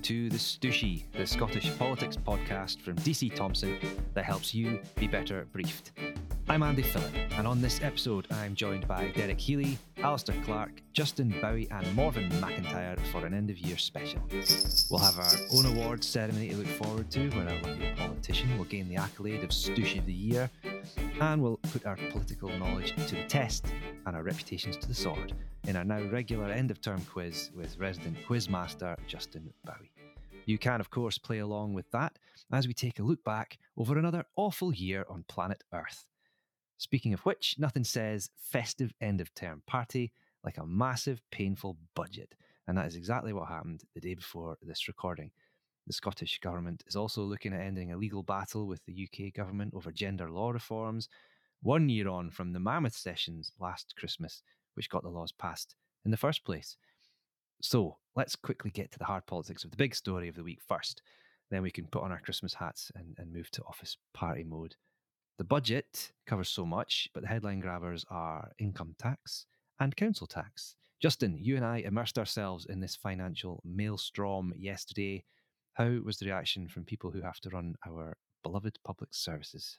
to The Stooshie, the Scottish politics podcast from DC Thomson that helps you be better briefed. I'm Andy Phillip, and on this episode, I'm joined by Derek Healy, Alistair Clark, Justin Bowie, and Morven McIntyre for an end of year special. We'll have our own awards ceremony to look forward to, where our lucky politician will gain the accolade of Stooshie of the Year, and we'll put our political knowledge to the test and our reputations to the sword in our now regular end of term quiz with resident quizmaster Justin Bowie. You can, of course, play along with that as we take a look back over another awful year on planet Earth. Speaking of which, nothing says festive end of term party like a massive, painful budget. And that is exactly what happened the day before this recording. The Scottish Government is also looking at ending a legal battle with the UK Government over gender law reforms, one year on from the mammoth sessions last Christmas, which got the laws passed in the first place. So let's quickly get to the hard politics of the big story of the week first. Then we can put on our Christmas hats and, and move to office party mode. The budget covers so much, but the headline grabbers are income tax and council tax. Justin, you and I immersed ourselves in this financial maelstrom yesterday. How was the reaction from people who have to run our beloved public services?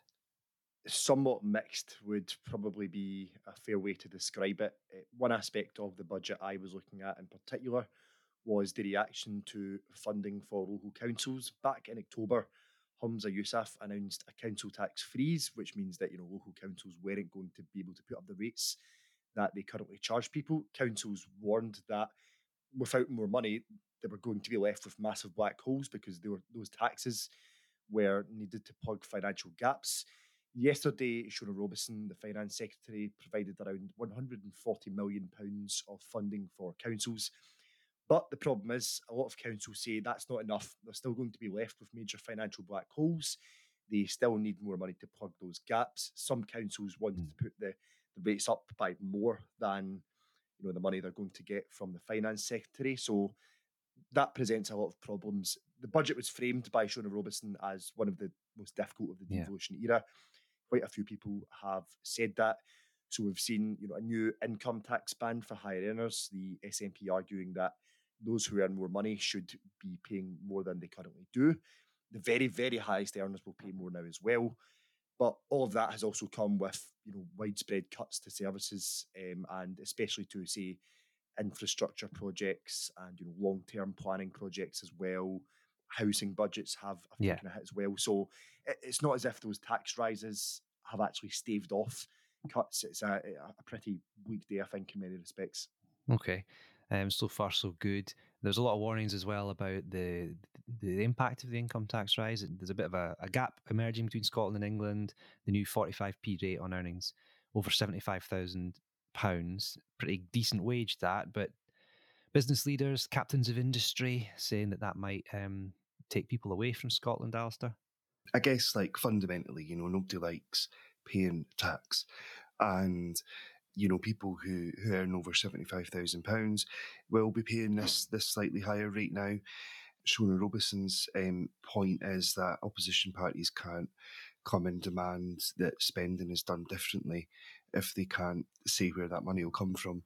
Somewhat mixed would probably be a fair way to describe it. Eh, one aspect of the budget I was looking at in particular was the reaction to funding for local councils. Back in October, Humza Yousaf announced a council tax freeze, which means that you know local councils weren't going to be able to put up the rates that they currently charge people. Councils warned that without more money, they were going to be left with massive black holes because were, those taxes were needed to plug financial gaps. Yesterday, Shona Robison, the Finance Secretary, provided around £140 million of funding for councils but the problem is, a lot of councils say that's not enough. They're still going to be left with major financial black holes. They still need more money to plug those gaps. Some councils wanted mm. to put the, the rates up by more than you know the money they're going to get from the finance secretary. So that presents a lot of problems. The budget was framed by Shona Robison as one of the most difficult of the devolution yeah. era. Quite a few people have said that. So we've seen, you know, a new income tax ban for higher earners. The SNP arguing that those who earn more money should be paying more than they currently do. The very, very highest earners will pay more now as well. But all of that has also come with you know widespread cuts to services um, and especially to say infrastructure projects and you know long term planning projects as well. Housing budgets have, have yeah. taken a hit as well. So it's not as if those tax rises have actually staved off cuts. It's a, a pretty weak day, I think, in many respects. Okay. Um, so far, so good. There's a lot of warnings as well about the the impact of the income tax rise. There's a bit of a, a gap emerging between Scotland and England. The new 45p rate on earnings over £75,000, pretty decent wage that, but business leaders, captains of industry saying that that might um, take people away from Scotland, Alistair? I guess, like, fundamentally, you know, nobody likes paying tax. And you know, people who, who earn over £75,000 will be paying this, this slightly higher rate now. Shona Robison's um, point is that opposition parties can't come and demand that spending is done differently if they can't say where that money will come from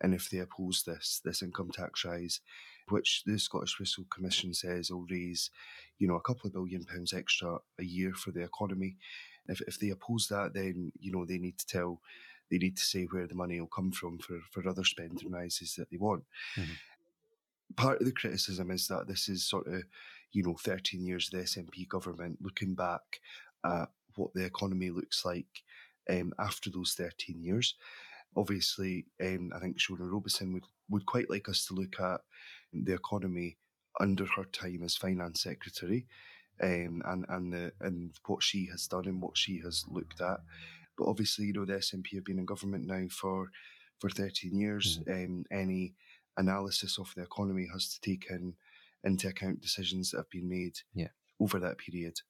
and if they oppose this this income tax rise which the Scottish Fiscal Commission says will raise you know a couple of billion pounds extra a year for the economy if, if they oppose that then you know they need to tell they need to say where the money will come from for, for other spending rises that they want. Mm-hmm. Part of the criticism is that this is sort of, you know, 13 years of the SNP government looking back at what the economy looks like um, after those 13 years. Obviously, um, I think Shona Robison would, would quite like us to look at the economy under her time as finance secretary um, and and the and what she has done and what she has looked at. But obviously, you know, the SNP have been in government now for for 13 years. Mm. Um, any analysis of the economy has to take in into account decisions that have been made yeah. over that period.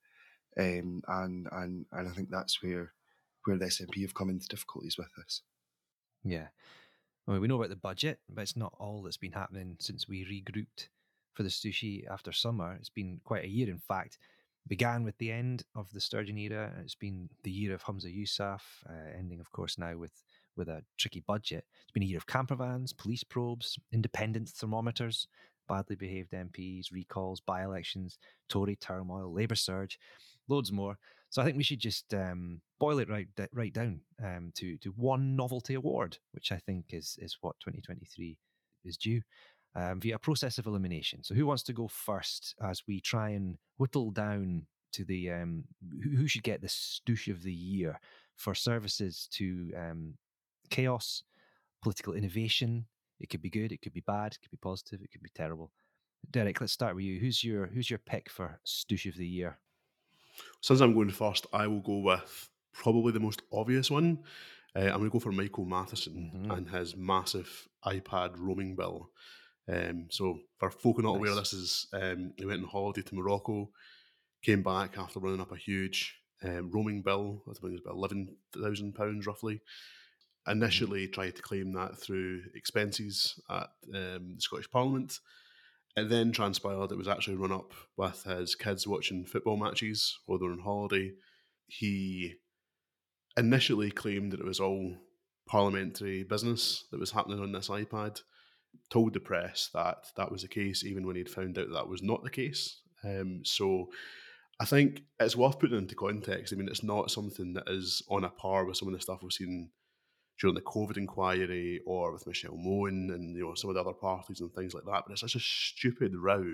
Um, and and and I think that's where where the SNP have come into difficulties with this. Yeah. I mean, we know about the budget, but it's not all that's been happening since we regrouped for the Stooshie after summer. It's been quite a year, in fact began with the end of the Sturgeon era. It's been the year of Humza Yousaf, uh, ending, of course, now with with a tricky budget. It's been a year of campervans, police probes, independent thermometers, badly behaved MPs, recalls, by elections, Tory turmoil, Labour surge, loads more. So I think we should just um, boil it right right down um, to to one novelty award, which I think is is what 2023 is due. Um, via a process of elimination. So, who wants to go first as we try and whittle down to the um, who, should get the stoosh of the year for services to um, chaos, political innovation? It could be good, it could be bad, it could be positive, it could be terrible. Derek, let's start with you. Who's your who's your pick for stoosh of the year? Since I'm going first, I will go with probably the most obvious one. Uh, I'm going to go for Michael Matheson mm-hmm. and his massive iPad roaming bill. Um, so, for folk who are not nice. aware, this is um, he went on holiday to Morocco, came back after running up a huge um, roaming bill. I think it was about eleven thousand pounds roughly. Mm-hmm. Initially, mm-hmm. tried to claim that through expenses at um, the Scottish Parliament. It then transpired it was actually run up with his kids watching football matches while they were on holiday. He initially claimed that it was all parliamentary business that was happening on this iPad. Told the press that that was the case, even when he'd found out that, that was not the case. Um, so I think it's worth putting into context. I mean, it's not something that is on a par with some of the stuff we've seen during the COVID inquiry or with Michelle Mone and you know some of the other parties and things like that. But it's such a stupid row,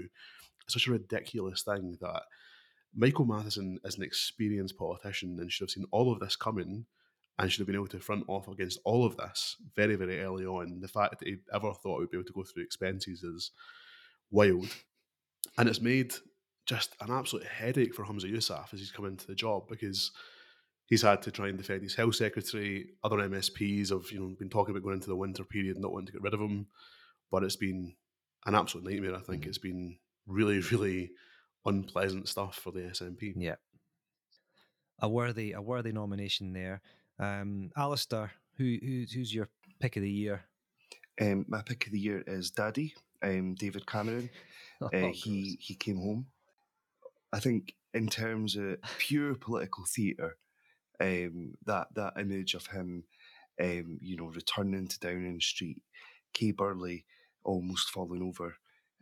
it's such a ridiculous thing that Michael Matheson is an experienced politician and should have seen all of this coming and should have been able to front off against all of this very, very early on. The fact that he ever thought he would be able to go through expenses is wild. And it's made just an absolute headache for Humza Yousaf as he's come into the job because he's had to try and defend his health secretary. Other MSPs have you know been talking about going into the winter period and not wanting to get rid of him, but it's been an absolute nightmare. I think mm-hmm. it's been really, really unpleasant stuff for the SNP. Yeah, a worthy, a worthy nomination there. Um, Alistair, who, who's, who's your pick of the year? Um, my pick of the year is Daddy, um, David Cameron. oh, uh, he he came home. I think in terms of pure political theatre, um, that that image of him, um, you know, returning to Downing Street, Kay Burley almost falling over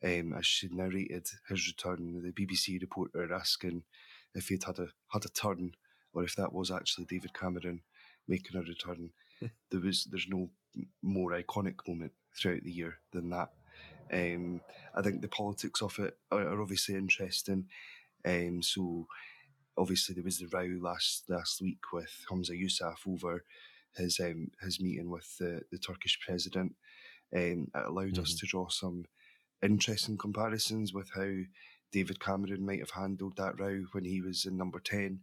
um, as she narrated his return. The BBC reporter asking if he'd had a had a turn, or if that was actually David Cameron making a return. there was there's no more iconic moment throughout the year than that. Um, I think the politics of it are, are obviously interesting. Um, so obviously there was the row last last week with Humza Yousaf over his um, his meeting with the, the Turkish president. Um, it allowed mm-hmm. us to draw some interesting comparisons with how David Cameron might have handled that row when he was in number ten.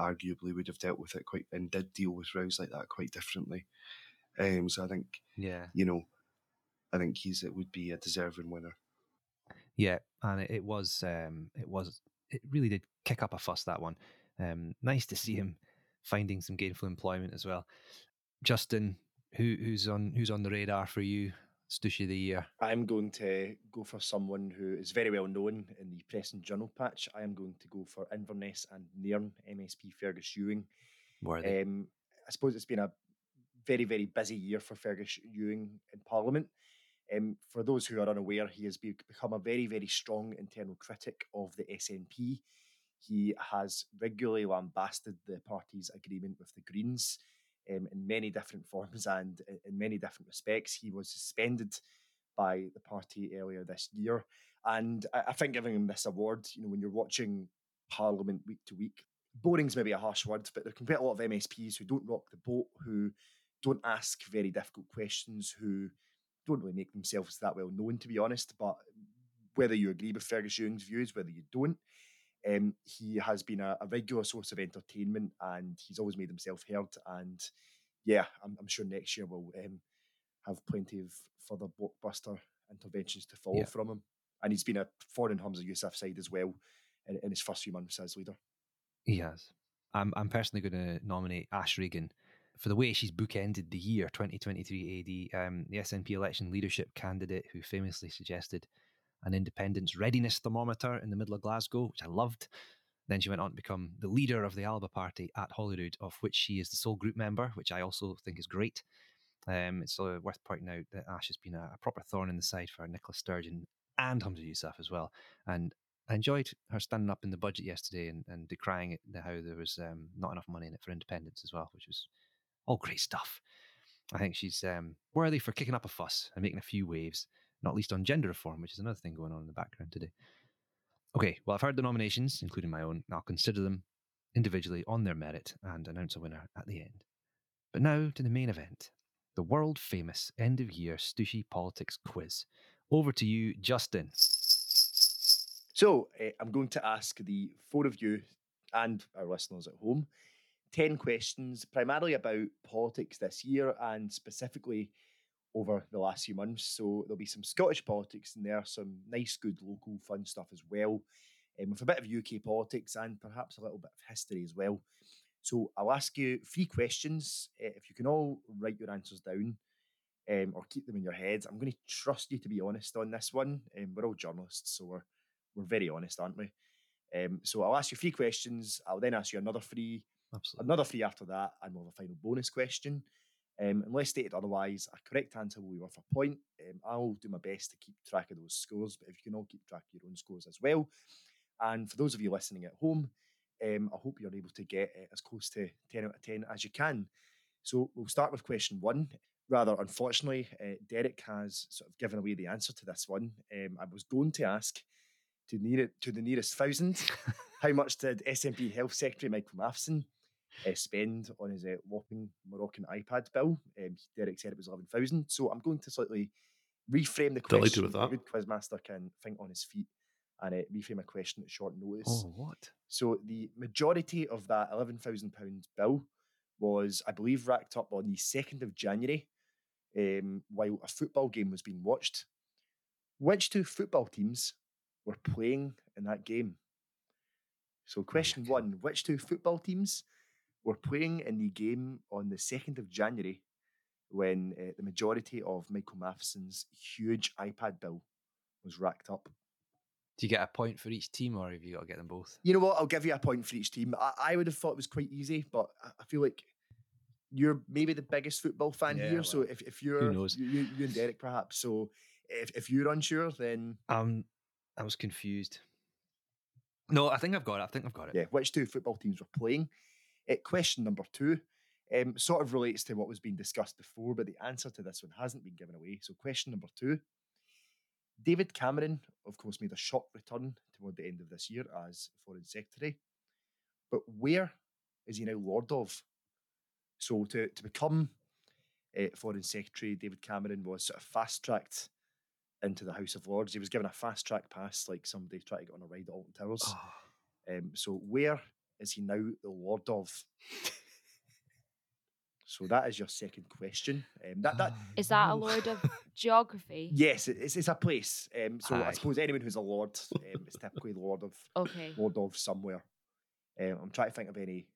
Arguably, would have dealt with it quite and did deal with rows like that quite differently. Um, so I think, yeah, you know, I think he's it would be a deserving winner. Yeah, and it, it was um, it was it really did kick up a fuss that one. Um, nice to see him finding some gainful employment as well. Justin, who, who's on who's on the radar for you? Stoosh of the year. I'm going to go for someone who is very well known in the press and journal patch. I am going to go for Inverness and Nairn MSP Fergus Ewing. Um, I suppose it's been a very, very busy year for Fergus Ewing in Parliament. Um, for those who are unaware, he has become a very, very strong internal critic of the SNP. He has regularly lambasted the party's agreement with the Greens um, in many different forms and in many different respects. He was suspended by the party earlier this year. And I, think giving him this award, you know, when you're watching Parliament week to week, boring's maybe a harsh word, but there can be a lot of MSPs who don't rock the boat, who don't ask very difficult questions, who don't really make themselves that well known, to be honest. But whether you agree with Fergus Ewing's views, whether you don't, um, he has been a, a, regular source of entertainment and he's always made himself heard. And yeah, I'm, I'm sure next year we'll um, have plenty of further blockbuster interventions to follow yeah. from him. And he's been a foreign Humza Yousaf side as well in, in, his first few months as leader. He has. I'm, I'm personally going to nominate Ash Regan for the way she's bookended the year 2023 AD, um, the SNP election leadership candidate who famously suggested an independence readiness thermometer in the middle of Glasgow, which I loved. Then she went on to become the leader of the Alba Party at Holyrood, of which she is the sole group member, which I also think is great. Um, it's uh, worth pointing out that Ash has been a, a, proper thorn in the side for Nicola Sturgeon and Humza Yousaf as well. And I enjoyed her standing up in the budget yesterday and, and decrying it, how there was um, not enough money in it for independence as well, which was all great stuff. I think she's um, worthy for kicking up a fuss and making a few waves, not least on gender reform, which is another thing going on in the background today. Okay, well, I've heard the nominations, including my own, and I'll consider them individually on their merit and announce a winner at the end. But now to the main event the world famous end of year Stooshie Politics quiz. Over to you, Justin. So uh, I'm going to ask the four of you and our listeners at home 10 questions, primarily about politics this year and specifically over the last few months. So there'll be some Scottish politics in there, some nice, good local fun stuff as well, um, with a bit of UK politics and perhaps a little bit of history as well. So I'll ask you three questions. Uh, if you can all write your answers down um, or keep them in your heads, I'm going to trust you to be honest on this one. Um, we're all journalists, so we're we're very honest, aren't we? Um, so I'll ask you three questions. I'll then ask you another three, Absolutely. another three after that, and we'll have a final bonus question. Um, unless stated otherwise, a correct answer will be worth a point. Um, I'll do my best to keep track of those scores, but if you can all keep track of your own scores as well. And for those of you listening at home, um, I hope you're able to get uh, as close to 10 out of 10 as you can. So we'll start with question one. Rather unfortunately, uh, Derek has sort of given away the answer to this one. Um, I was going to ask to, near, to the nearest thousand how much did SNP Health Secretary Michael Matheson uh, spend on his uh, whopping Moroccan iPad bill? Um, Derek said it was 11,000. So I'm going to slightly reframe the question. Delighted with that. A good quizmaster can think on his feet and uh, reframe a question at short notice. Oh, what? So the majority of that eleven thousand pound bill was, I believe, racked up on the second of January, um, while a football game was being watched. Which two football teams were playing in that game? So, question one: Which two football teams were playing in the game on the second of January, when uh, the majority of Michael Matheson's huge iPad bill was racked up? Do you get a point for each team or have you got to get them both? You know what? I'll give you a point for each team. I, I would have thought it was quite easy, but I, I feel like you're maybe the biggest football fan Yeah, here. So if, if you're knows? You, you, you and Derek perhaps. So if, if you're unsure, then Um, I was confused. No, I think I've got it. I think I've got it. yeah, which two football teams were playing? Uh, question number two um, sort of relates to what was being discussed before, but the answer to this one hasn't been given away. So question number two. David Cameron, of course, made a shock return toward the end of this year as Foreign Secretary. But where is he now Lord of? So to, to become uh, Foreign Secretary, David Cameron was sort of fast tracked into the House of Lords. He was given a fast track pass, like somebody trying to get on a ride at Alton Towers. Oh, Um, so where is he now the Lord of? so that is your second question. Um, that that Is that a lord of geography? yes, it- it's, it's a place. Um, so I suppose anyone who's a lord um, is typically the Lord of Okay. Lord of somewhere. Um, I'm trying to think of any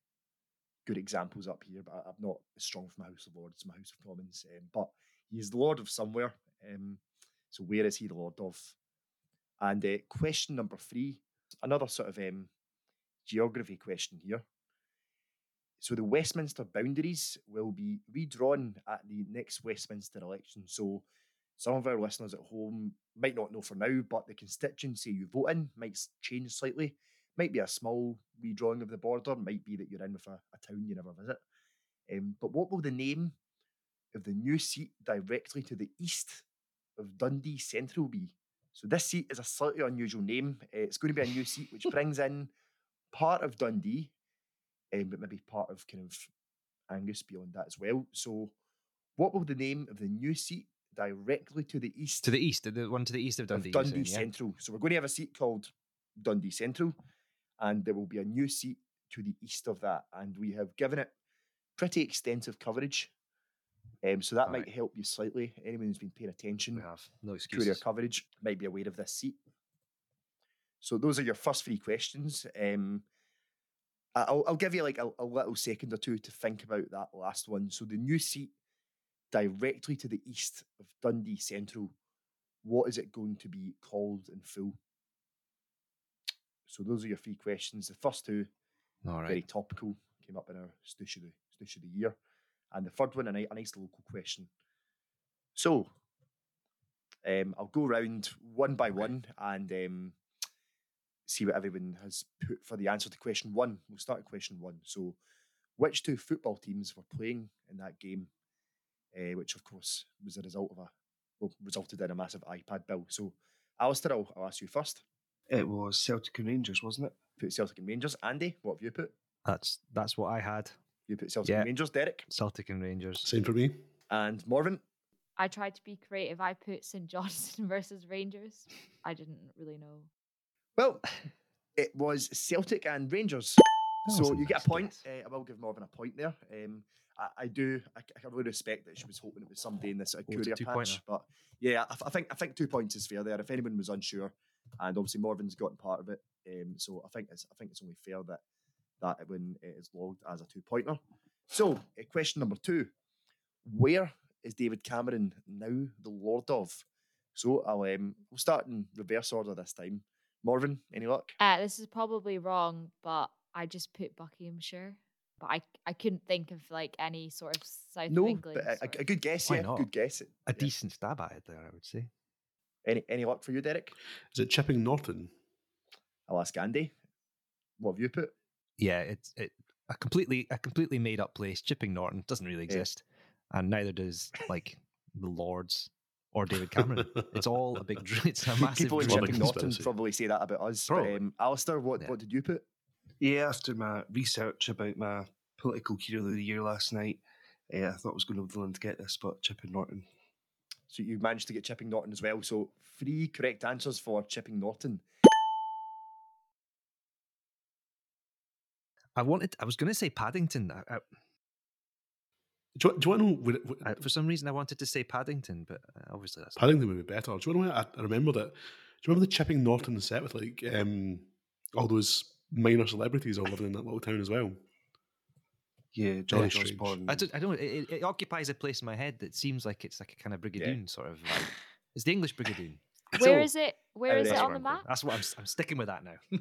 good examples up here, but I- I'm not as strong for my House of Lords, my House of Commons. Um, but he is the Lord of somewhere. Um, so where is he the Lord of? And uh, question number three, another sort of um, geography question here. So the Westminster boundaries will be redrawn at the next Westminster election. So some of our listeners at home might not know for now, but the constituency you vote in might change slightly. Might be a small redrawing of the border, might be that you're in with a, a town you never visit. Um, but what will the name of the new seat directly to the east of Dundee Central be? So this seat is a slightly unusual name. Uh, it's going to be a new seat which brings in part of Dundee, um, but maybe part of kind of Angus beyond that as well. So what will the name of the new seat directly to the east To the east, the one to the east of of Dundee. Dundee, you're yeah? Central. So we're going to have a seat called Dundee Central, and there will be a new seat to the east of that. And we have given it pretty extensive coverage. Um, so that might Alright. help you slightly. Anyone who's been paying attention We have no to excuses. their coverage might be aware of this seat. So those are your first three questions. Um, I'll, I'll give you like a, a little second or two to think about that last one. So the new seat directly to the east of Dundee Central, what is it going to be called in full? So those are your three questions. The first two All very topical, came up in our Stoosh of the Stoosh of the Year. And the third one, a, a nice local question. So, Um, I'll go round one by one and um, see what everyone has put for the answer to question one. We'll start at question one. So, which two football teams were playing in that game? Uh, which, of course, was a result of a well, resulted in a massive iPad bill. So, Alistair, I'll, I'll ask you first. It was Celtic and Rangers, wasn't it? Put Celtic and Rangers. Andy, what have you put? That's that's what I had. You put Celtic Yeah. and Rangers. Derek Celtic and Rangers. Same for me. and Morven. I tried to be creative. I put St Johnstone versus Rangers. I didn't really know. Well, it was Celtic and Rangers. That so you get a point. Uh, I will give Morven a point there. Um, I, I do. I, I can really respect that she was hoping it was somebody in this sort of Oh, courier patch. But yeah, I, I think I think two points is fair there. If anyone was unsure, and obviously Morven's gotten part of it, um, so I think it's I think it's only fair that that when it is logged as a two pointer. So uh, question number two: Where is David Cameron now the Lord of? So I'll um, we'll start in reverse order this time. Morven, any luck? Uh, this is probably wrong, but I just put Buckinghamshire. But I I couldn't think of like any sort of South of No, England. but a, sort a good guess. Why yeah, not? good guess. A Yeah. decent stab at it there, I would say. Any any luck for you, Derek? Is it Chipping Norton? I'll ask Andy. What have you put? Yeah, it's it a completely a completely made up place. Chipping Norton doesn't really exist, and neither does like the Lords or David Cameron. it's all a big. It's a massive. People in Chipping Norton probably say that about us. Probably. But, um, Alistair, what, Yeah. what did you put? Yeah, after my research about my political hero of the year last night, uh, I thought I was going to be the one to get this, but Chipping Norton. So you managed to get Chipping Norton as well. So three correct answers for Chipping Norton. I wanted. I was going to say Paddington. I, I, Do you, do you want to know? Where, where, I, for some reason, I wanted to say Paddington, but uh, obviously that's. Paddington would be better. Do you want to know? where I, I remember that. Do you remember the Chipping Norton set with like um, all those minor celebrities all living in that little town as well? Yeah, Very George strange. Osborne. I don't. I don't. It, it- it occupies a place in my head that seems like it's like a kind of Brigadoon sort of. vibe. It's the English Brigadoon. Where So, is it? Where uh, it on the map? That's what I'm. s- I'm sticking with that now.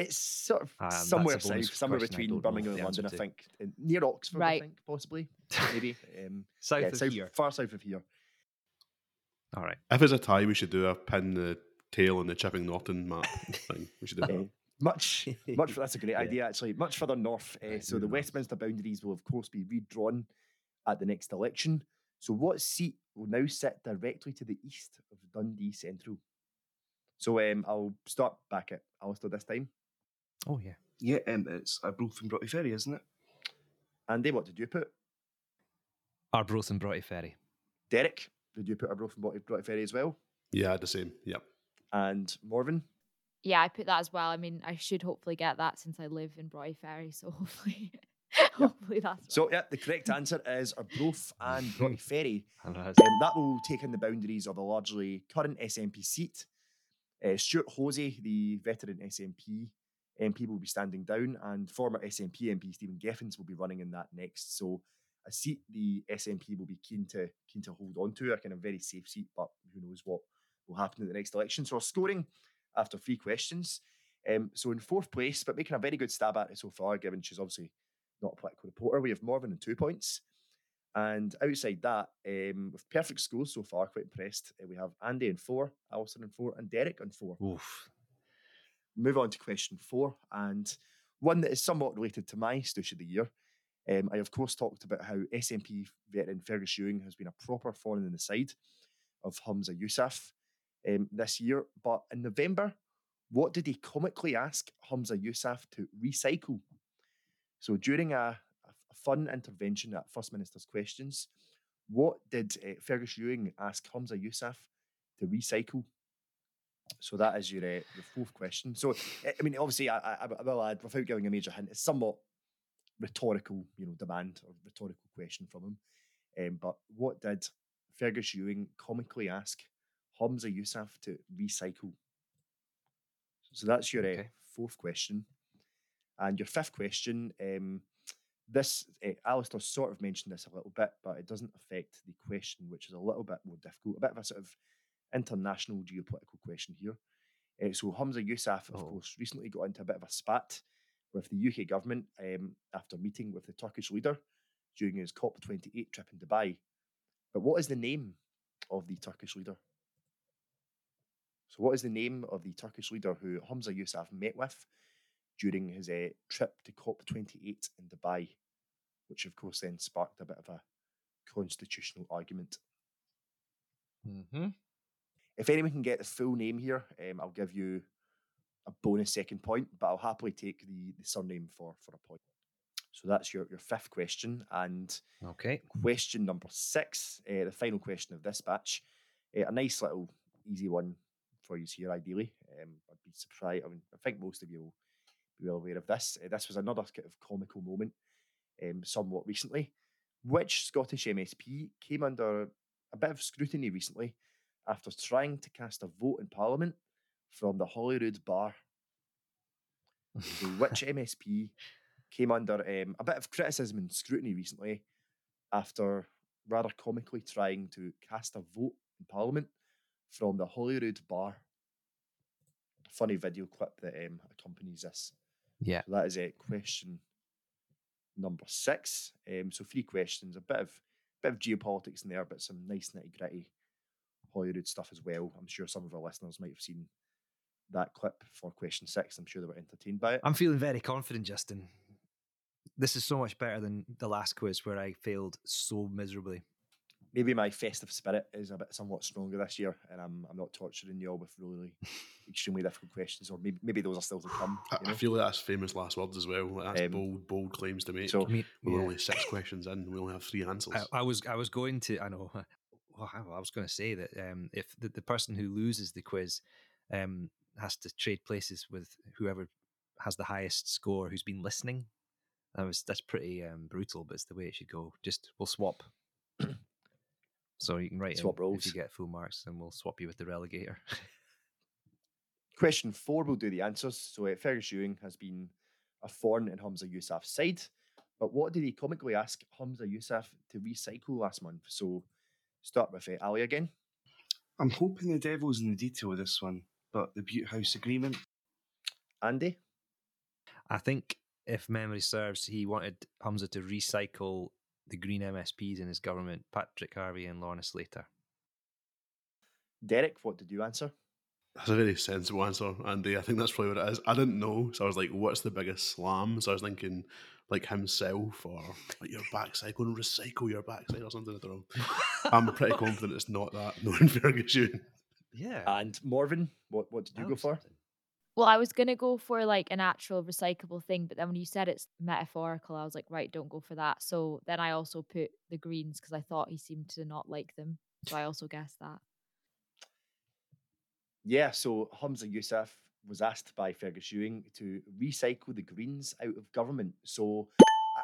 It's sort of Um, somewhere bonus south, somewhere between Birmingham and the answer London, I think. In- near Oxford, I think, possibly. Maybe. Um, South yeah, of south, here. far south of here. All right. If it's a tie, we should do a pin the tail on the Chipping Norton map thing. We should do that. Uh, much, much. That's a great Yeah. idea, actually. Much further north. Uh, so the moving. Westminster boundaries will, of course, be redrawn at the next election. So what seat will now sit directly to the east of Dundee Central? So um, I'll start back at Alistair this time. Oh yeah. Yeah, um, it's Arbroath and Broughty Ferry, isn't it? Andy, what did you put? Arbroath and Broughty Ferry. Derek, did you put Arbroath and Broughty- Broughty Ferry as well? Yeah, the same. Yep. And Morven? Yeah, I put that as well. I mean, I should hopefully get that since I live in Broughty Ferry. So hopefully, hopefully that's So yeah, the correct answer is Arbroath and Broughty Ferry. Um, that will take in the boundaries of a largely current SNP seat. Uh, Stewart Hosie, the veteran SNP MP, will be standing down, and former SNP MP Stephen Gethins will be running in that next. So, a seat the SNP will be keen to keen to hold on to, a kind of very safe seat, but who knows what will happen in the next election. So, our scoring after three questions. Um, so, in fourth place, but making a very good stab at it so far, given she's obviously not a political reporter, we have Morven and two points. And outside that, um, with perfect scores so far, quite impressed. uh, we have Andy in four, Alison in four, and Derek on four. Oof. Move on to question four, and one that is somewhat related to my Stoosh of the Year. Um, I, of course, talked about how SNP veteran Fergus Ewing has been a proper thorn in the side of Humza Yousaf um, this year. But in November, what did he comically ask Humza Yousaf to recycle? So during a, a a fun intervention at First Minister's Questions, what did uh, Fergus Ewing ask Humza Yousaf to recycle? So that is your uh, fourth question. So I I mean, obviously, I, I, I will add, without giving a major hint, it's somewhat rhetorical, you know, demand or rhetorical question from him. Um, but what did Fergus Ewing comically ask Humza Yousaf to recycle? So that's your uh, fourth question. And your fifth question, um, this, uh, Alistair sort of mentioned this a little bit, but it doesn't affect the question, which is a little bit more difficult, a bit of a sort of international geopolitical question here. Uh, so Humza Yousaf, of Oh. course, recently got into a bit of a spat with the UK government um, after meeting with the Turkish leader during his COP28 trip in Dubai. But what is the name of the Turkish leader? So, what is the name of the Turkish leader who Humza Yousaf met with during his uh, trip to COP28 in Dubai, which of course then sparked a bit of a constitutional argument? Mm-hmm. If anyone can get the full name here, um, I'll give you a bonus second point, but I'll happily take the, the surname for, for a point. So that's your, your fifth question. And Okay. question number six, uh, the final question of this batch. Uh, a nice little easy one for you here, ideally. Um, I'd be surprised. I mean, I think most of you will be well aware of this. Uh, this was another kind of comical moment um, somewhat recently. Which Scottish MSP came under a bit of scrutiny recently after trying to cast a vote in Parliament from the Holyrood Bar? Which MSP came under um, a bit of criticism and scrutiny recently after rather comically trying to cast a vote in Parliament from the Holyrood Bar. A funny video clip that um, accompanies this. Yeah. So that is a question number six. Um, so three questions, a bit of bit of geopolitics in there, but some nice nitty gritty Holyrood stuff as well. I'm sure some of our listeners might have seen that clip for question six. I'm sure they were entertained by it. I'm feeling very confident, Justin. This is so much better than the last quiz where I failed so miserably. maybe my festive spirit is a bit somewhat stronger this year, and I'm I'm not torturing you all with really extremely difficult questions, or maybe maybe those are still to come. I, You I feel like that's famous last words as well. Like, that's Um, bold, bold claims to make. so- I mean, we're yeah. only six questions in. We only have three answers. I, I was I was going to I know well, I was going to say that um, if the, the person who loses the quiz um, has to trade places with whoever has the highest score who's been listening, that was that's pretty um, brutal, but it's the way it should go. Just we'll swap. so you can write Swap in if you get full marks, and we'll swap you with the relegator. Question four will do the answers. So uh, Fergus Ewing has been a thorn in Humza Yousaf's side, but what did he comically ask Humza Yousaf to recycle last month? So start with uh, Ali again. I'm hoping the devil's in the detail of this one, but the Bute House Agreement. Andy. I think if memory serves, he wanted Humza to recycle the green MSPs in his government, Patrick Harvie and Lorna Slater. Derek, what did you answer? That's a very sensible answer, Andy. I think that's probably what it is. I didn't know, so I was like, "What's the biggest slam?" So I was thinking, like himself or like your backside, go and recycle your backside or something. I don't know. I'm pretty confident it's not that. Knowing Fergus Ewing. Yeah. And Morven, what what did you go for? Well, I was gonna go for like an actual recyclable thing, but then when you said it's metaphorical, I was like, right, don't go for that. So then I also put the greens because I thought he seemed to not like them. So I also guessed that. Yeah, so Humza Yousaf was asked by Fergus Ewing to recycle the Greens out of government. So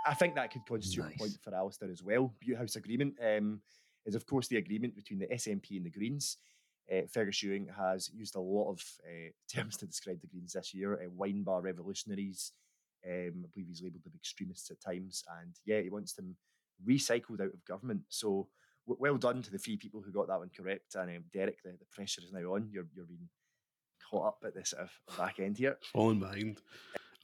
I- think that could constitute a point for Alistair as well. Bute House Agreement um, is, of course, the agreement between the SNP and the Greens. Uh, Fergus Ewing has used a lot of uh, terms to describe the Greens this year uh, wine bar revolutionaries. Um, I believe he's labelled them extremists at times. And yeah, he wants them recycled out of government. So well done to the three people who got that one correct. And um, Derek, the, the pressure is now on. You're, you're being caught up at this sort of back end here. falling behind.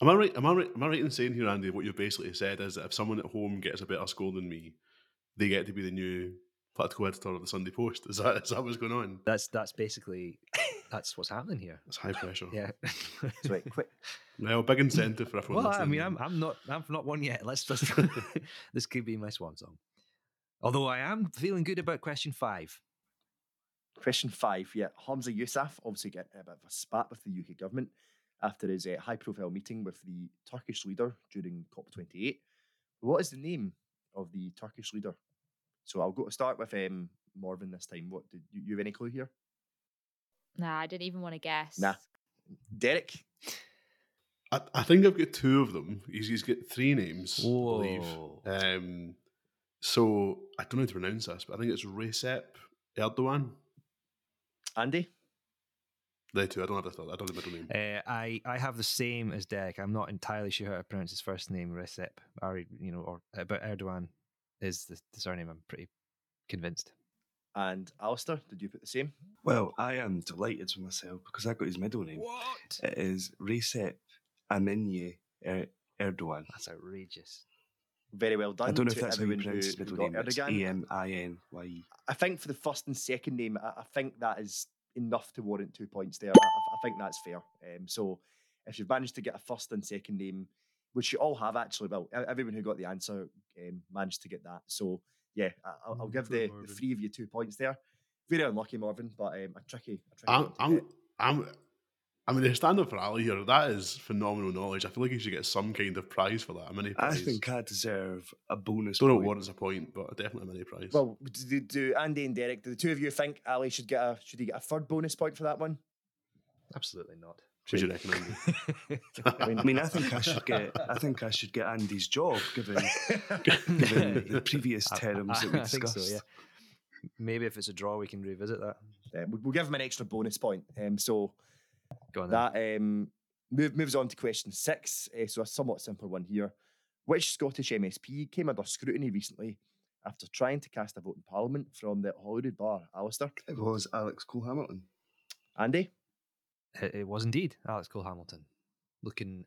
Am I right? Am I right? Am I right in saying here, Andy? What you've basically said is that if someone at home gets a better score than me, they get to be the new political editor of the Sunday Post. Is that is that what's going on? That's that's basically that's what's happening here. It's high pressure. Yeah. So right, quick, Well, big incentive for everyone. well, I mean, I'm I'm not I'm not one yet. Let's just this could be my swan song. Although I am feeling good about question five. question five. Yeah, Humza Yousaf obviously get a bit of a spat with the UK government after his uh, high-profile meeting with the Turkish leader during COP28. What is the name of the Turkish leader? So I'll go to start with um, Morven this time. What did you, you have any clue here? Nah, I didn't even want to guess. Nah. Derek. I, I think I've got two of them. He's, he's got three names, I believe. Whoa. Um, so I don't know how to pronounce this, but I think it's Recep Erdogan. Andy. They too. I don't have the third. I don't have the middle name. Uh, I I have the same as Derek. I'm not entirely sure how to pronounce his first name, Recep, or you know, or uh, but Erdogan is the, the surname. I'm pretty convinced. And Alistair, did you put the same? Well, I am delighted with myself because I got his middle name. What? It is Recep Aminye er- Erdogan. That's outrageous. Very well done. I don't know if that's how you everyone pronounce his who, who middle got name. It's Erdogan. A M I N Y. I think for the first and second name, I, I think that is enough to warrant two points there. I, I think that's fair. Um, so if you've managed to get a first and second name, which you all have actually, well, everyone who got the answer um, managed to get that. So yeah, I, will give the, the, three of you two points there. Very unlucky, Morven, but um, a tricky. A tricky I'm, I'm, I'm, I mean, to stand up for Ali here, that is phenomenal knowledge. I feel like he should get some kind of prize for that. A mini prize. I think I deserve a bonus. Don't know what is a point, but definitely a mini prize. Well, do, do Andy and Derek, do the two of you think Ali should get a should he get a third bonus point for that one? Absolutely not. Should you recommend? I mean, I mean, I think I should get. I think I should get Andy's job, given given the previous terms I, that we discussed. So, yeah. Maybe if it's a draw, we can revisit that. Yeah, we'll give him an extra bonus point. Um, so on, that um, move, moves on to question six. Uh, so a somewhat simpler one here. Which Scottish MSP came under scrutiny recently after trying to cast a vote in Parliament from the Holyrood Bar? Alistair? It was Alex Cole Hamilton. Andy? It, it was indeed Alex Cole Hamilton. Looking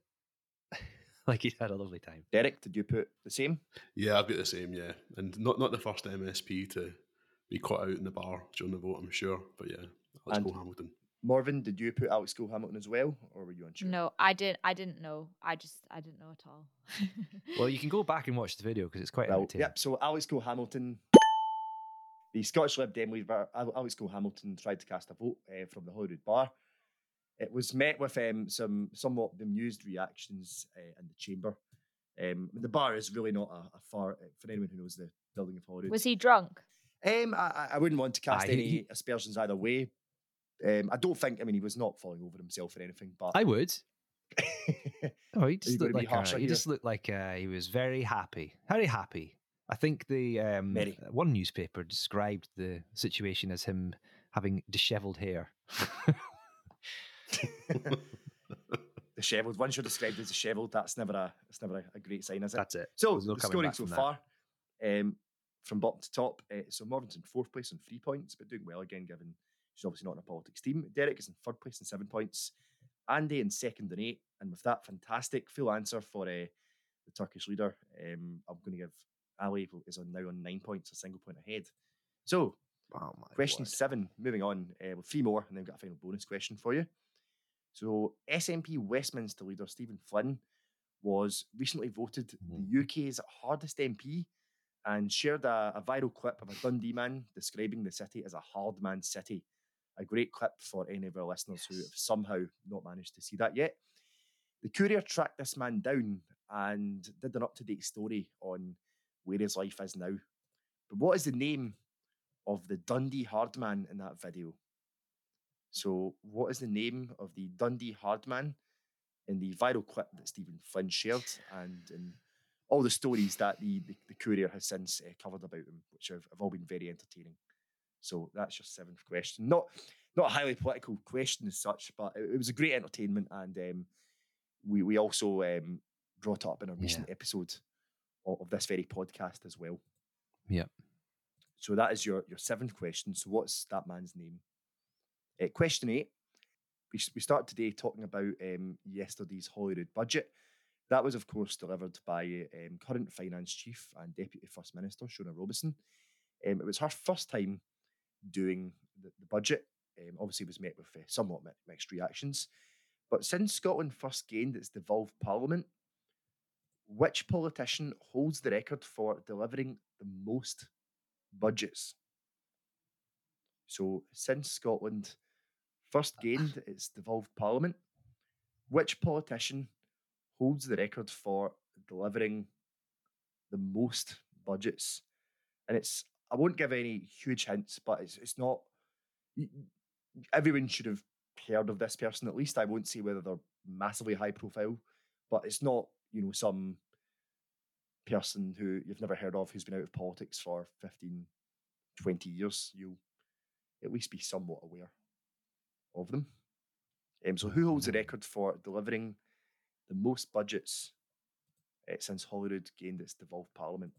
like he had a lovely time. Derek, did you put the same? Yeah, I've got the same, yeah. And not not the first MSP to be caught out in the bar during the vote, I'm sure. But yeah, Alex and Cole Hamilton. Morven, did you put Alex Cole Hamilton as well, or were you unsure? No, I didn't. I didn't know. I just I didn't know at all. well, you can go back and watch the video because it's quite well, entertaining. Yep. So Alex Cole Hamilton, the Scottish Lib Dem leader Alex Cole Hamilton tried to cast a vote uh, from the Holyrood Bar. It was met with um, some somewhat bemused reactions uh, in the chamber. Um, the bar is really not a, a, far uh, for anyone who knows the building of Holyrood. Was he drunk? Um, I, I wouldn't want to cast any aspersions either way, um, I don't think. I mean, he was not falling over himself or anything, but I would. oh, he just looked like a, he just looked like uh, he was very happy, very happy. I think the um, one newspaper described the situation as him having dishevelled hair. dishevelled. Once you're described as dishevelled, that's never a that's never a, a, great sign, is it? That's it. So no the scoring so far, um, from bottom to top. Uh, so Morven's in fourth place on three points, but doing well again given She's obviously not in a politics team. Derek is in third place in seven points. Andy in second and eight. And with that fantastic full answer for uh, the Turkish leader, um, I'm going to give Ali is on now on nine points, a single point ahead. So, oh question word. seven, moving on uh, with three more, and then we've got a final bonus question for you. So, SNP Westminster leader Stephen Flynn was recently voted mm-hmm. the UK's hardest MP and shared a, a viral clip of a Dundee man describing the city as a hard man city a great clip for any of our listeners yes. who have somehow not managed to see that yet. The Courier tracked this man down and did an up to date story on where his life is now. But what is the name of the Dundee Hardman in that video? So, what is the name of the Dundee Hardman in the viral clip that Stephen Flynn shared and in all the stories that the, the, the Courier has since uh, covered about him, which have, have all been very entertaining? So that's your seventh question. Not not a highly political question as such, but it, it was a great entertainment, and um, we we also um, brought up in a recent yeah. episode of, of, this very podcast as well. Yeah. So that is your your seventh question. So what's that man's name? Uh, question eight. We, we start today talking about um, yesterday's Holyrood budget. That was, of course, delivered by um, current Finance Chief and Deputy First Minister Shona Robison. Um, it was her first time doing the, the budget. Um, obviously, was met with uh, somewhat mixed reactions. But since Scotland first gained its devolved parliament, which politician holds the record for delivering the most budgets? So, since Scotland first gained its devolved parliament, which politician holds the record for delivering the most budgets? And it's I won't give any huge hints, but it's it's not. Everyone should have heard of this person at least. I won't say whether they're massively high profile, but it's not you know some person who you've never heard of who's been out of politics for 15, 20 years. You'll at least be somewhat aware of them. Um, so, who holds the mm-hmm. record for delivering the most budgets uh, since Holyrood gained its devolved parliament?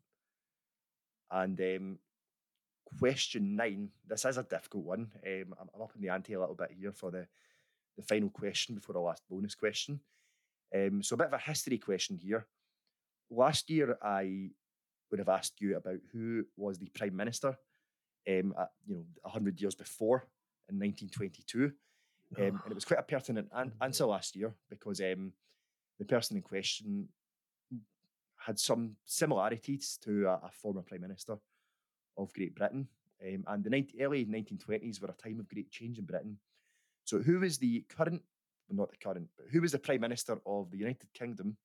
And um, question nine. This is a difficult one. Um, I'm, I'm, up in the ante a little bit here for the, the final question before the last bonus question. Um, so a bit of a history question here. Last year, I would have asked you about who was the prime minister, um, at, you know, hundred years before in 1922. Um, and it was quite a pertinent an- answer last year because um, the person in question had some similarities to a, a former prime minister of Great Britain. Um, and the 90, early 1920s were a time of great change in Britain. So, who was the current, well, not the current, but who was the prime minister of the United Kingdom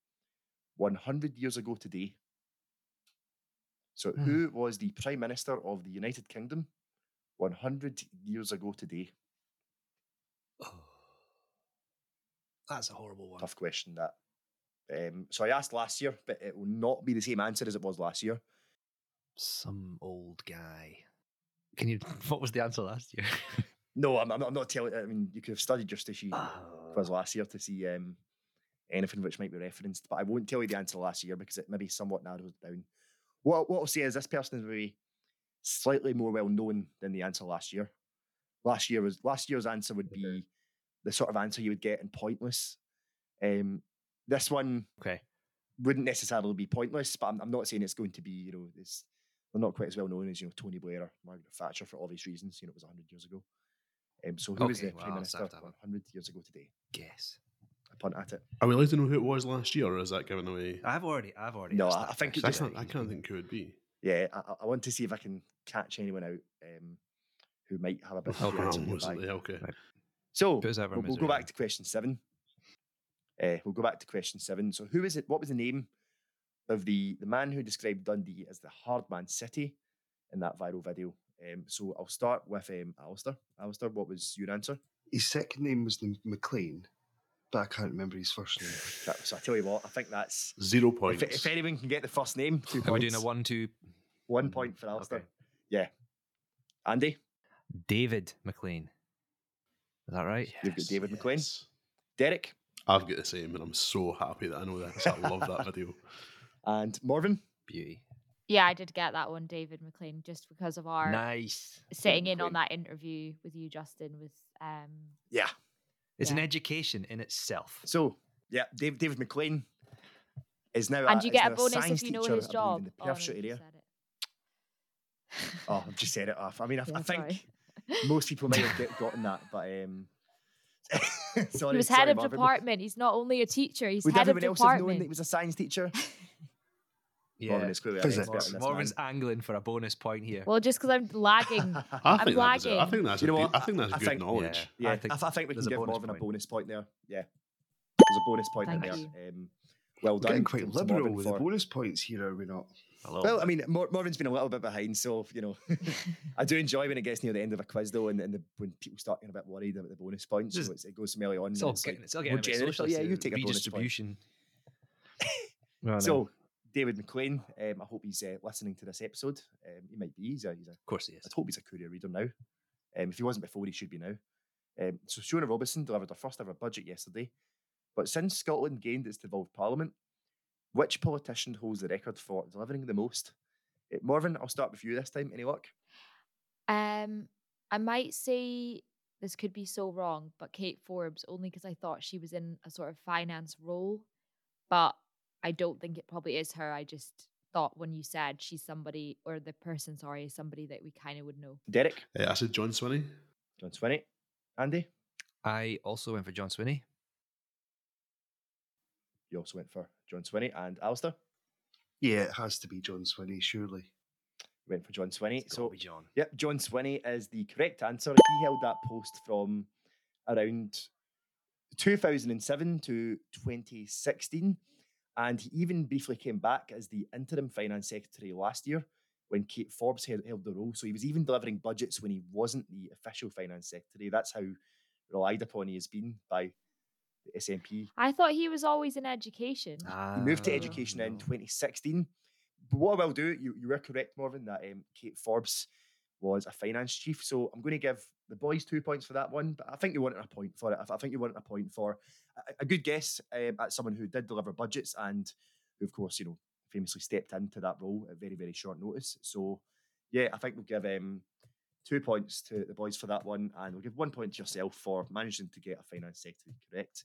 100 years ago today? So, Hmm. who was the prime minister of the United Kingdom 100 years ago today? Oh. That's a horrible one. Tough question that. Um, so I asked last year, but it will not be the same answer as it was last year. Some old guy. Can you? What was the answer last year? No, I'm, I'm not, I'm not telling. I mean, you could have studied your Stooshie quiz Oh. last year to see um, anything which might be referenced, but I won't tell you the answer last year because it maybe somewhat narrows down. What what I'll say is this person is maybe slightly more well known than the answer last year. Last year was last year's answer would be the sort of answer you would get in pointless. Um, this one Okay. wouldn't necessarily be pointless, but I'm, I'm not saying it's going to be, you know, it's, they're not quite as well known as, you know, Tony Blair or Margaret Thatcher for obvious reasons. You know, it was 100 years ago. Um, so who was the well, Prime Minister have to a- 100 years ago today? Guess. I punt at it. Are we allowed to know who it was last year, or is that given away? I've already. I've already. No, I- I think it question. That's just- not, I can't think who it'd be. Yeah, I, I- I want to see if I can catch anyone out um, who might have a bit of Okay. the answer in their was it? bag. Okay. Right. So Put us out of our we'll, we'll go back to question seven. Uh, we'll go back to question seven. So who is it? What was the name of the the man who described Dundee as the hard man city in that viral video? Um, so I'll start with um, Alistair. Alistair, what was your answer? His second name was the McLean, but I can't remember his first name. That- So I tell you what, I think that's Zero if, points. if anyone can get the first name, two Are we doing a one-two? One point for Alistair. Okay. Yeah. Andy, David McLean. Is that right? you've got David McLean. Derek, I've got the same, and I'm so happy that I know that. 'cause I love that video. And Morven. Beauty. Yeah, I did get that one, David McLean, just because of our Nice. sitting in on that interview with you, Justin, with um Yeah. It's an education in itself. So yeah, Dave, David McLean is now and a, you get now a bonus science if you know teacher, his I believe, job. in the Oh, no, area. said it. Oh, I've just said it off. I mean, I, Yeah, I think sorry. most people might have get, gotten that, but um, sorry, he was sorry, head of Morven. department. He's not only a teacher, he's Would head of everyone else have known department. that he was a science teacher? Yeah. Morven is clearly an Physics. expert in Morgan's man. angling for a bonus point here. well, just because I'm lagging. I I'm think that was it. I think that's You know big- what? I think that's I good think- knowledge. Yeah, I I, think th- I think we there's can a give bonus Morven a point. bonus point there. Yeah, there's a bonus point in Thank there. Um, well done. Getting quite to- to liberal Morven with for- the bonus points here, are we not? Hello. Well, I mean, Mor- Morven's been a little bit behind, so you know, I do enjoy when it gets near the end of a quiz, though, and, and the, when people start getting a bit worried about the bonus points. Just- So it's, it goes from early on. it's and all it's getting, like it's all more getting a bit generous. So, yeah, you take a bonus point. redistribution. Well, no, So, David McLean, um, I hope he's uh, listening to this episode. Um, he might be. He's a, he's a, of course he is. I'd hope he's a courier reader now. Um, if he wasn't before, he should be now. Um, so, Shona Robison delivered her first ever budget yesterday. But since Scotland gained its devolved parliament, which politician holds the record for delivering the most? Uh, Morven, I'll start with you this time. Any luck? Um, I might say this could be so wrong, but Kate Forbes, only because I thought she was in a sort of finance role, but I don't think it probably is her. I just thought when you said she's somebody, or the person, sorry, is somebody that we kind of would know. Derek, Uh, I said John Swinney. John Swinney, Andy. I also went for John Swinney. You also went for John Swinney and Alistair Yeah, it has to be John Swinney, surely. went for John Swinney. It's gotta So be John. Yep, John Swinney is the correct answer. He held that post from around 2007 to 2016. And he even briefly came back as the interim finance secretary last year when Kate Forbes held, held the role. So he was even delivering budgets when he wasn't the official finance secretary. That's how relied upon he has been by the SNP. I thought he was always in education. He moved to Ah, education in 2016. But what I will do, you, you were correct, Morven, that um, Kate Forbes was a finance chief. So I'm going to give the boys two points for that one. But I think you wanted a point for it. I, think you wanted a point for a, a good guess um, at someone who did deliver budgets and who, of course, you know, famously stepped into that role at very, very short notice. So yeah, I think we'll give um, two points to the boys for that one, and we'll give one point to yourself for managing to get a finance secretary correct.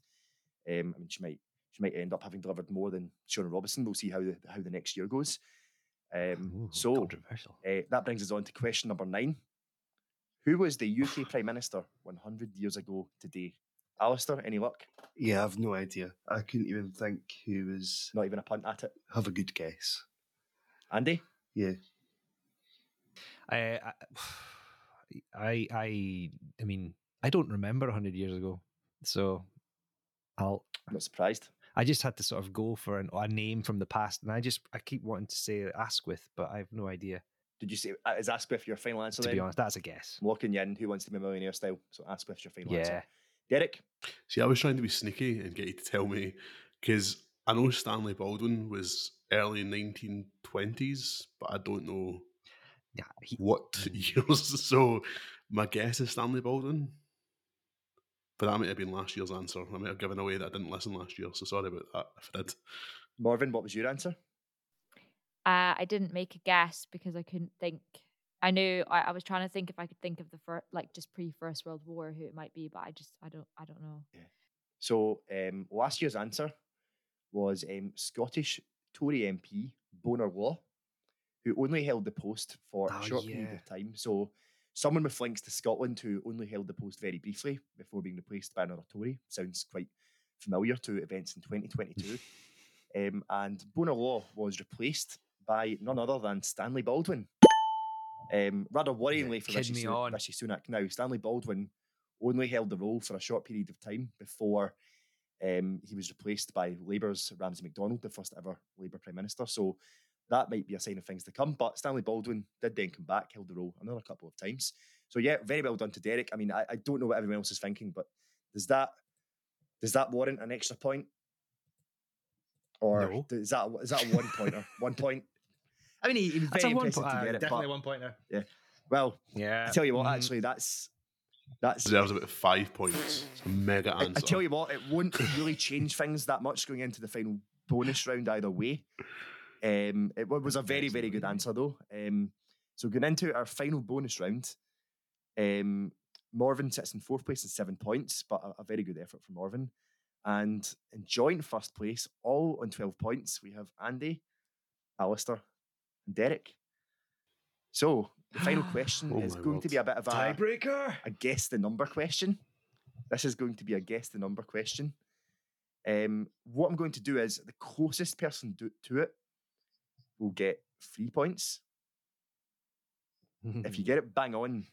Um, I mean, she might she might end up having delivered more than Shona Robison. We'll see how the how the next year goes. Um, Ooh, so controversial. uh, that brings us on to question number nine. Who was the UK Prime Minister 100 years ago today? Alistair, any luck? Yeah, I've no idea. I couldn't even think who was. Not even a punt at it. Have a good guess. Andy? Yeah. I, I, I, I mean, I don't remember hundred years ago, so I'll. I'm not surprised. I just had to sort of go for an, a name from the past, and I just I keep wanting to say Asquith, but I have no idea. Did you say uh, is Asquith your final answer? To then? be honest, that's a guess. I'm locking you in. Who wants to be a millionaire style? So Asquith's your final Yeah, answer. Derek? See, I was trying to be sneaky and get you to tell me because I know Stanley Baldwin was early 1920s, but I don't know yeah. He, what years. So my guess is Stanley Baldwin. But that might have been last year's answer. I might have given away that I didn't listen last year, so sorry about that if I did. Morven, what was your answer? Uh, I didn't make a guess because I couldn't think. I knew I, I was trying to think if I could think of the first, like just pre First World War, who it might be, but I just I don't I don't know. Yeah. So um, last year's answer was um, Scottish Tory MP Bonar Law, who only held the post for Oh, a short period of time. So someone with links to Scotland who only held the post very briefly before being replaced by another Tory. Sounds quite familiar to events in 2022. um, and Bonar Law was replaced by none other than Stanley Baldwin. Um, rather worryingly for Rishi, me Sun- Rishi Sunak now, Stanley Baldwin only held the role for a short period of time before um, he was replaced by Labour's Ramsay MacDonald, the first ever Labour Prime Minister. So that might be a sign of things to come. But Stanley Baldwin did then come back, held the role another couple of times. So yeah, very well done to Derek. I mean, I, I don't know what everyone else is thinking, but does that does that warrant an extra point? Or No. is that is that a one pointer? one point. I mean, he, he was very one impressive po- to uh, get it. definitely But, one pointer. well, Yeah. I tell you what, mhm. actually, that's that's Deserves about five points. It's a mega I, answer. I tell you what, it won't really change things that much going into the final bonus round either way. Um, it was a very, very good answer though. Um, so going into our final bonus round, um, Morven sits in fourth place with seven points, but a, a very good effort from Morven. And in joint first place, all on 12 points, we have Andy, Alistair, and Derek. So the final question Oh is my going to be a bit of a Tiebreaker. a guess the number question. This is going to be a guess the number question. Um, what I'm going to do is the closest person do, to it will get three points. If you get it bang on,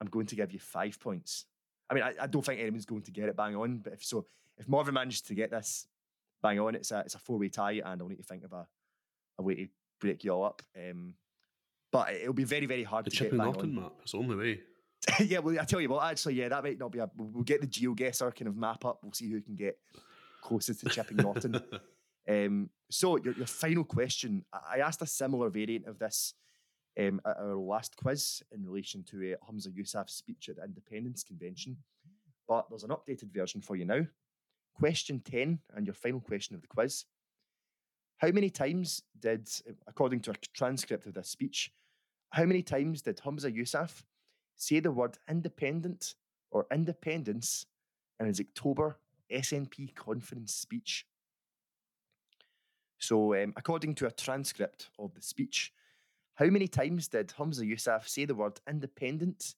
I'm going to give you five points. I mean, I, I don't think anyone's going to get it bang on, but if so, if Morven manages to get this bang on, it's a it's a four way tie, and I'll need to think of a, a way to break you all up. Um, but it'll be very very hard the to get Chipping bang Norton on. map. It's the only way. yeah, well, I tell you what, actually, yeah, that might not be a. We'll get the GeoGuessr kind of map up. We'll see who can get closest to Chipping Norton. Um, so, your, your final question I I asked a similar variant of this um, at our last quiz in relation to uh, Humza Yousaf's speech at the Independence Convention, but there's an updated version for you now. Question 10, and your final question of the quiz. How many times did, according to a transcript of this speech, how many times did Humza Yousaf say the word independent or independence in his October SNP conference speech? So, um, according to a transcript of the speech, how many times did Humza Yousaf say the word independent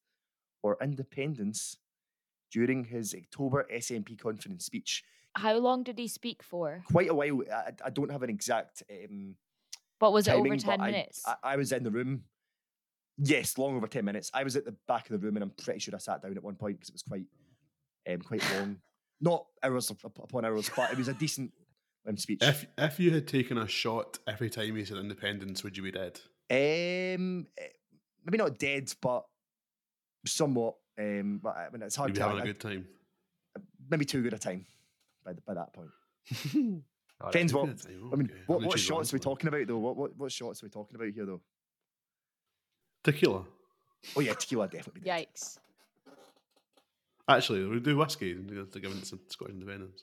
or independence during his October SNP conference speech? How long did he speak for? Quite a while. I, I don't have an exact um, But was it over ten minutes? I, I was in the room. Yes, long over ten minutes. I was at the back of the room, and I'm pretty sure I sat down at one point because it was quite, um, quite long. Not hours up- up- upon hours, but it was a decent um, speech. If if you had taken a shot every time he said independence, would you be dead? Um, eh, maybe not dead, but somewhat. Um, but I mean, it's hard You'd be having a I- good time. maybe too good a time by the, by that point. All right. Depends what. Good I mean, okay. What, what shots are we talking about though? What, what what shots are we talking about here though? Tequila. Oh yeah, tequila definitely. Yikes! Actually, we do whiskey to give it some Scottish independence.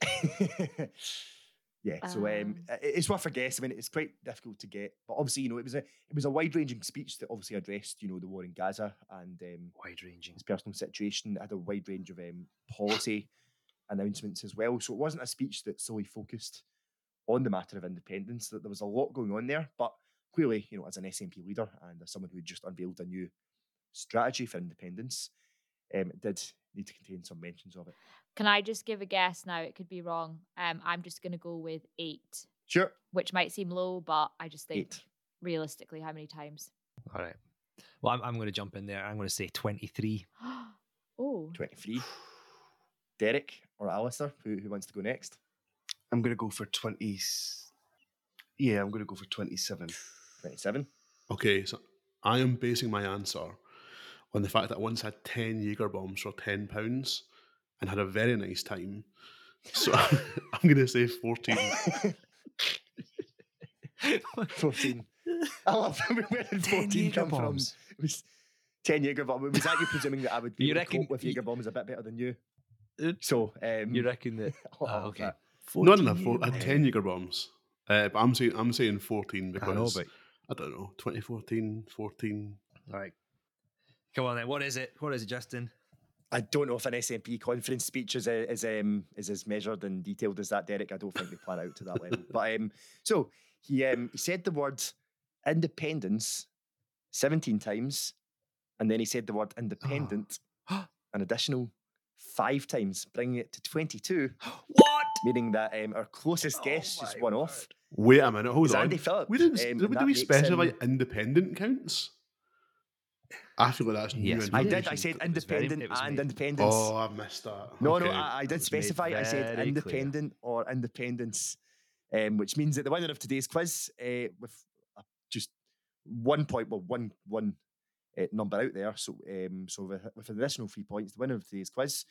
yeah, so um, Um, it's worth a guess. I mean, it's quite difficult to get, but obviously, you know, it was a it was a wide ranging speech that obviously addressed, you know, the war in Gaza and um, Wide ranging. his personal situation. It had a wide range of um, policy announcements as well. So it wasn't a speech that solely focused on the matter of independence. That there was a lot going on there, but clearly, you know, as an SNP leader and as someone who just unveiled a new strategy for independence, um, it did need to contain some mentions of it. Can I just give a guess now? It could be wrong. Um, I'm just going to go with eight, Sure. which might seem low, but I just think Eight. realistically, how many times? All right. Well, I'm, I'm going to jump in there. I'm going to say 23. oh, 23. Derek or Alistair, who, who wants to go next? I'm going to go for 20. Yeah, I'm going to go for 27. 27. Okay, so I am basing my answer on the fact that I once had 10 Jaeger bombs for £10 and had a very nice time. So I'm going to say 14. 14. I love where did 14 come from? It was 10 Jaeger bombs. Was that you presuming that I would be You able to reckon- cope with you- Jaeger bombs a bit better than you? Uh, So, um, You reckon that? I Ah, okay. that. no, no, no, 14 four, I 10 Jaeger bombs. Uh, but I'm saying I'm saying 14 because I know, but I don't know, 2014, 14. all right. Come on then. What is it? What is it, Justin? I don't know if an SNP conference speech is, uh, is, um, is as measured and detailed as that, Derek. I don't think they plan out to that level. But um, so he um, he said the word independence 17 times, and then he said the word independent an additional five times, bringing it to 22, What? meaning that um, our closest guest is my one off. Wait a minute, hold Is on. Andy Phillips. We didn't. um, did, we- did we specify him- independent counts? I feel like that's new. Yes, I did. did. I said It was very- independent and made- independence. Oh, I missed that. No, no, I, I did It was made specify. I said very clear. independent or independence, um, which means that the winner of today's quiz, uh, with uh, just one point, well, one one uh, number out there, so um, so with, with an additional three points, the winner of today's quiz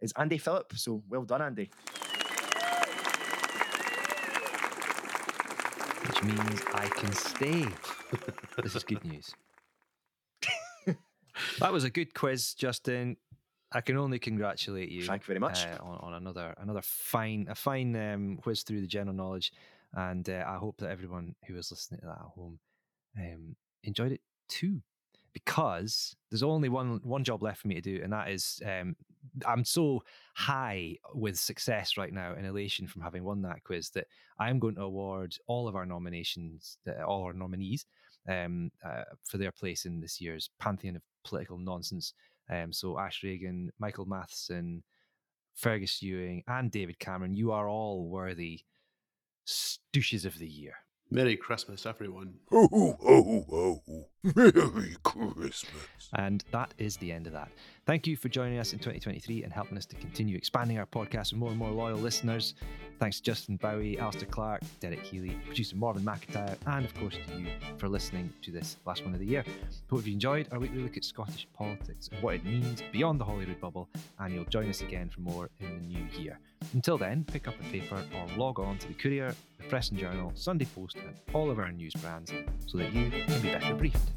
is Andy Phillip. So well done, Andy. Which means I can stay. this is good news. that was a good quiz, Justin. I can only congratulate you. Thank you very much. uh, on, on another another fine a fine um, whiz through the general knowledge, and uh, I hope that everyone who is listening to that at home um, enjoyed it too. Because there's only one one job left for me to do, and that is um, I'm so high with success right now and elation from having won that quiz that I'm going to award all of our nominations, uh, all our nominees, um, uh, for their place in this year's pantheon of political nonsense. Um, so Ash Regan, Michael Matheson, Fergus Ewing, and David Cameron, you are all worthy Stooshies of the year. Merry Christmas, everyone. Ho, ho, ho. Merry Christmas. And that is the end of that. Thank you for joining us in 2023 and helping us to continue expanding our podcast with more and more loyal listeners. Thanks to Justin Bowie, Alistair Clark, Derek Healy, producer Morven McIntyre, and of course to you for listening to this last one of the year. Hope you enjoyed our weekly look at Scottish politics and what it means beyond the Holyrood bubble, and you'll join us again for more in the new year. Until then, pick up a paper or log on to the Courier, the Press and Journal, Sunday Post, and all of our news brands so that you can be better briefed.